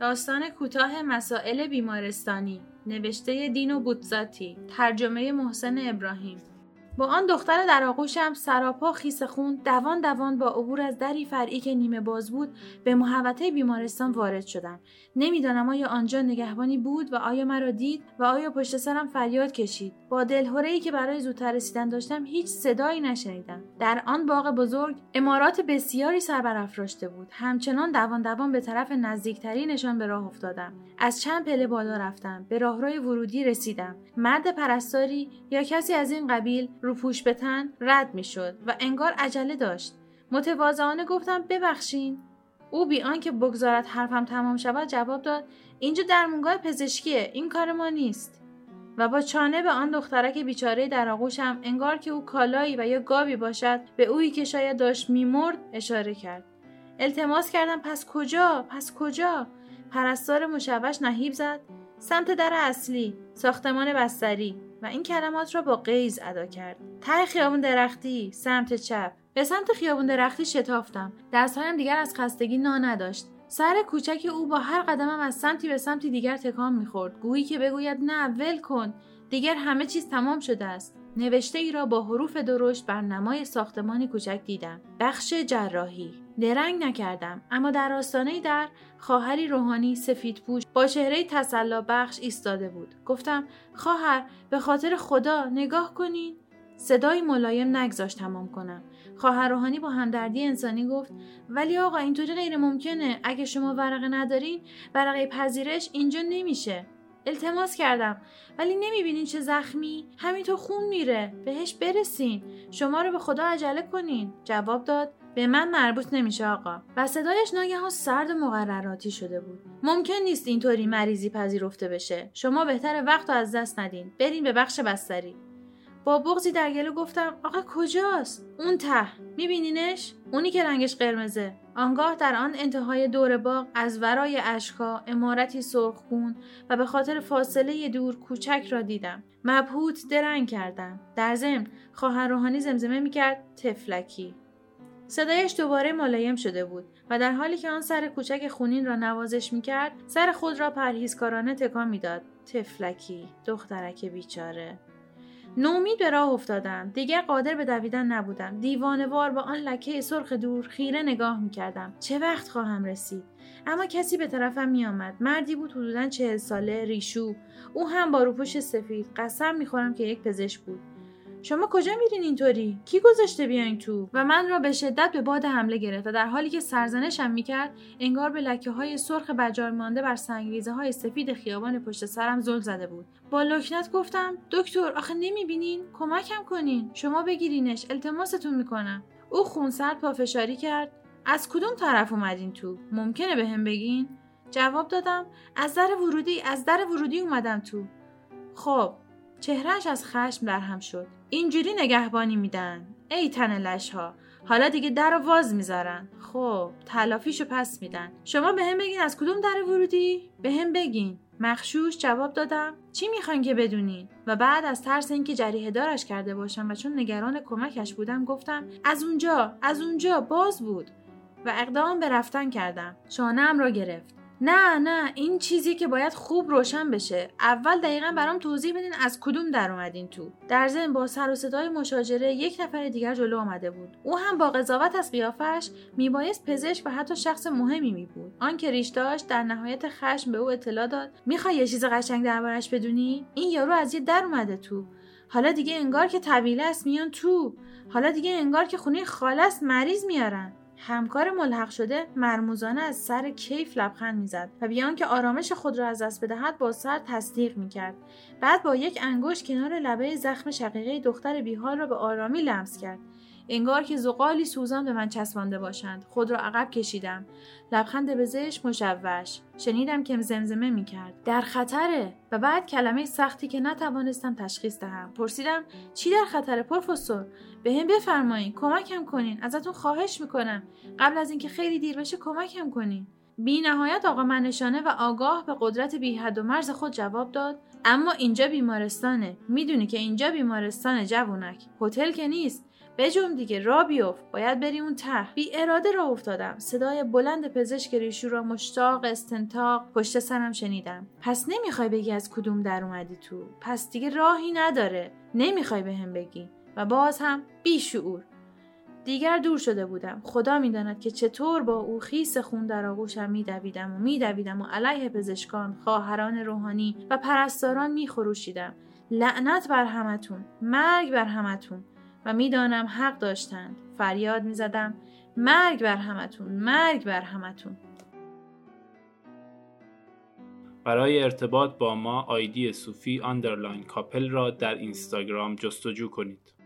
داستان کوتاه مسائل بیمارستانی نوشته دینو بوتزاتی ترجمه محسن ابراهیم. با آن دختر در آغوشم سراپا خیس خون دوان دوان با عبور از دری فرعی که نیمه باز بود به محوطه بیمارستان وارد شدم. نمی‌دانم آیا آنجا نگهبانی بود و آیا مرا دید و آیا پشت سرم فریاد کشید. با دلهوره که برای زودتر رسیدن داشتم هیچ صدایی نشنیدم. در آن باغ بزرگ امارات بسیاری سر برافراشته بود. همچنان دوان دوان به طرف نزدیکترینشان به راه افتادم. از چند پله بالا رفتم. به راهروی ورودی رسیدم. مرد پرستاری یا کسی از این قبیل رو پوش به تن رد می شد و انگار عجله داشت. متواضعانه گفتم ببخشین. او بی آنکه بگذارد حرفم تمام شود جواب داد اینجا درمونگاه پزشکیه این کار ما نیست. و با چانه به آن دخترک بیچاره در آغوشم انگار که او کالایی و یا گاوی باشد به اویی که شاید داشت میمرد اشاره کرد. التماس کردم پس کجا؟ پس کجا؟ پرستار مشوش نهیب زد سمت در اصلی ساختمان بستری. و این کلمات را با قیز ادا کرد. ته خیابون درختی سمت چپ. به سمت خیابون درختی شتافتم. دستهایم دیگر از خستگی نا نداشت. سر کوچک او با هر قدمم از سمتی به سمتی دیگر تکان می‌خورد. گویی که بگوید نه ول کن. دیگر همه چیز تمام شده است. نوشته ای را با حروف درشت بر نمای ساختمانی کوچک دیدم. بخش جراحی. درنگ نکردم اما در آستانه در خواهری روحانی سفید پوش با چهره تسلا بخش ایستاده بود. گفتم خواهر به خاطر خدا نگاه کنین. صدای ملایم نگذاشت تمام کنم. خواهر روحانی با همدردی انسانی گفت ولی آقا اینطوری غیر ممکنه اگه شما ورقه ندارین ورقه پذیرش اینجا نمیشه. التماس کردم. ولی نمی‌بینین چه زخمی؟ همینطور خون میره. بهش برسین. شما رو به خدا عجله کنین. جواب داد. به من مربوط نمیشه آقا. و صدایش ناگهان سرد و مقرراتی شده بود. ممکن نیست اینطوری مریضی پذیرفته بشه. شما بهتر وقت رو از دست ندین. برین به بخش بستری. با بغزی در گلو گفتم آقا کجاست؟ اون ته. میبینینش؟ اونی که رنگش قرمزه. آنگاه در آن انتهای دور باغ از ورای اشکا امارتی سرخگون و به خاطر فاصله دور کوچک را دیدم. مبهوت درنگ کردم. در ضمن خواهر روحانی زمزمه می‌کرد تفلکی صدایش دوباره ملایم شده بود و در حالی که آن سر کوچک خونین را نوازش می‌کرد سر خود را پرهیزکارانه تکان می‌داد. تفلکی دخترک بیچاره. نومید به راه افتادم. دیگر قادر به دویدن نبودم. دیوانوار با آن لکه سرخ دور خیره نگاه می‌کردم. چه وقت خواهم رسید؟ اما کسی به طرفم میآمد. مردی بود حدودا چهل ساله ریشو. او هم با روپوش سفید. قسم می‌خورم که یک پزشک بود. شما کجا میرین اینطوری؟ کی گذاشته بیاین تو؟ و من را به شدت به باد حمله گرفت و در حالی که سرزنشم می‌کرد انگار به لکه های سرخ بجار مانده بر سنگریزه های سفید خیابان پشت سرم زل زده بود. با لکنت گفتم دکتر آخه نمی‌بینین؟ کمکم کنین. شما بگیرینش التماستون می‌کنم. او خونسرد پافشاری کرد. از کدوم طرف اومدین تو؟ ممکنه به هم بگین؟ جواب دادم از در ورودی از در ورودی اومدم تو. خب چهرهش از خشم در هم شد. اینجوری نگهبانی میدن. ای تن لش ها حالا دیگه در رو واز می‌ذارن. خب تلافیشو پس میدن. شما به هم بگین از کدوم در ورودی؟ به هم بگین. مخشوش جواب دادم. چی می‌خواین که بدونین؟ و بعد از ترس اینکه جریه دارش کرده باشم و چون نگران کمکش بودم گفتم از اونجا از اونجا باز بود. و اقدام به رفتن کردم. شانم را گرفت. نه نه این چیزی که باید خوب روشن بشه. اول دقیقا برام توضیح بدین از کدوم در اومدین تو. در ضمن با سر و صدای مشاجره یک نفر دیگر جلو آمده بود. او هم با قضاوت از قیافش میبایست پزشک و حتی شخص مهمی می بود آن که ریش داشت در نهایت خشم به او اطلاع داد. می‌خوای یه چیز قشنگ دربارش بدونی؟ این یارو از یه در اومده تو. حالا دیگه انگار که طویله است میان تو. حالا دیگه انگار که خونه خالص مریض میارن. همکار ملحق شده مرموزانه از سر کیف لبخند می‌زد و بیان که آرامش خود را از دست بدهد با سر تصدیق می‌کرد. بعد با یک انگشت کنار لبه زخم شقیقه دختر بیحال را به آرامی لمس کرد. انگار که زغالی سوزان به من چسبانده باشند. خود را عقب کشیدم. لبخند بزش مشوش. شنیدم که زمزمه می‌کرد. در خطره. و بعد کلمه سختی که نتوانستم تشخیص دهم. پرسیدم چی در خطره پروفسور؟ به هم بفرمایین. کمکم کنین. ازتون خواهش می‌کنم. قبل از اینکه خیلی دیر بشه کمکم کنین. بی نهایت آقا منشانه و آگاه به قدرت بی حد و مرز خود جواب داد. اما اینجا بیمارستانه. می‌دونی که اینجا بیمارستانه جوونک. هتل که نیست. بجم دیگه را بیفت. باید بری اون ته. بی اراده را افتادم. صدای بلند پزشک ریشو را مشتاق استنتاق پشت سرم شنیدم. پس نمی‌خوای بگی از کدوم در اومدی تو؟ پس دیگه راهی نداره. نمی‌خوای به هم بگی. و باز هم بیشعور دیگر دور شده بودم. خدا می‌داند که چطور با او خیس خون در آغوشم میدویدم و میدویدم و علیه پزشکان خواهران روحانی و پرستاران میخروشیدم. لعنت بر همتون. مرگ بر همتون. و می‌دانم حق داشتند. فریاد می‌زدم مرگ بر همتون مرگ بر همتون. برای ارتباط با ما آیدی صوفی underline کاپل را در اینستاگرام جستجو کنید.